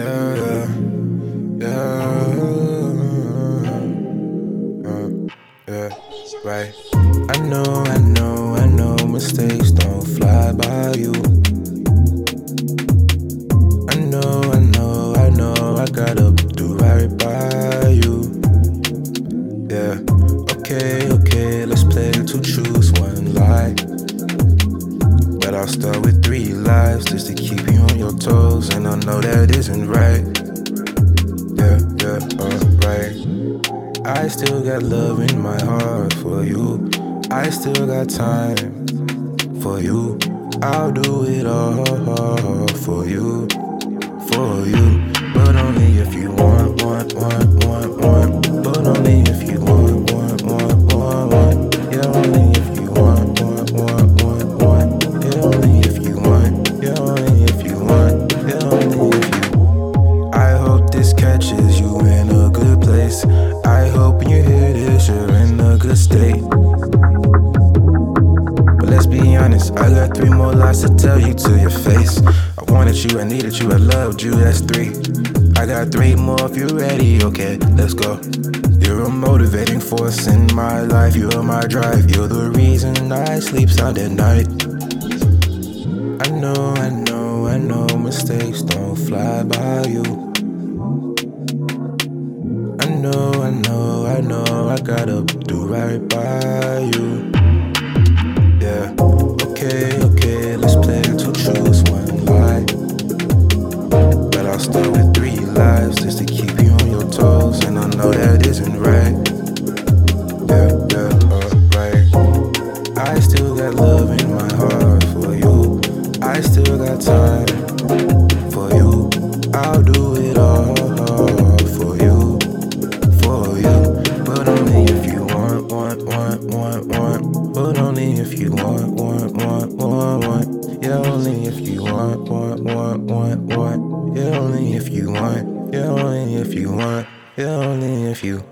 yeah, yeah, uh, yeah, right. I know, I know, I know mistakes don't fly by you. Toes, and I know that isn't right. Yeah, yeah, alright. I still got love in my heart for you. I still got time for you. I'll do it all for you, for you. But only if you want, want, want. Catches you in a good place. I hope when you hear this, you're in a good state. But let's be honest, I got three more lies to tell you to your face. I wanted you, I needed you, I loved you, that's three. I got three more if you're ready, okay, let's go. You're a motivating force in my life, you're my drive, you're the reason I sleep sound at night. I know, I know, I know mistakes don't fly by you. I gotta do right by you. Yeah, okay, okay, let's play two truths, one lie. But I'll start with three lies just to keep you on your toes, and I know that isn't right. Yeah, yeah, alright. I still got love in my heart for you. I still got time for you. I'll do it all only if you want, want, want, want, want. Yeah, only if you want, want, want, want, want. Yeah, only if you want. Yeah, only if you want. Yeah, only if you.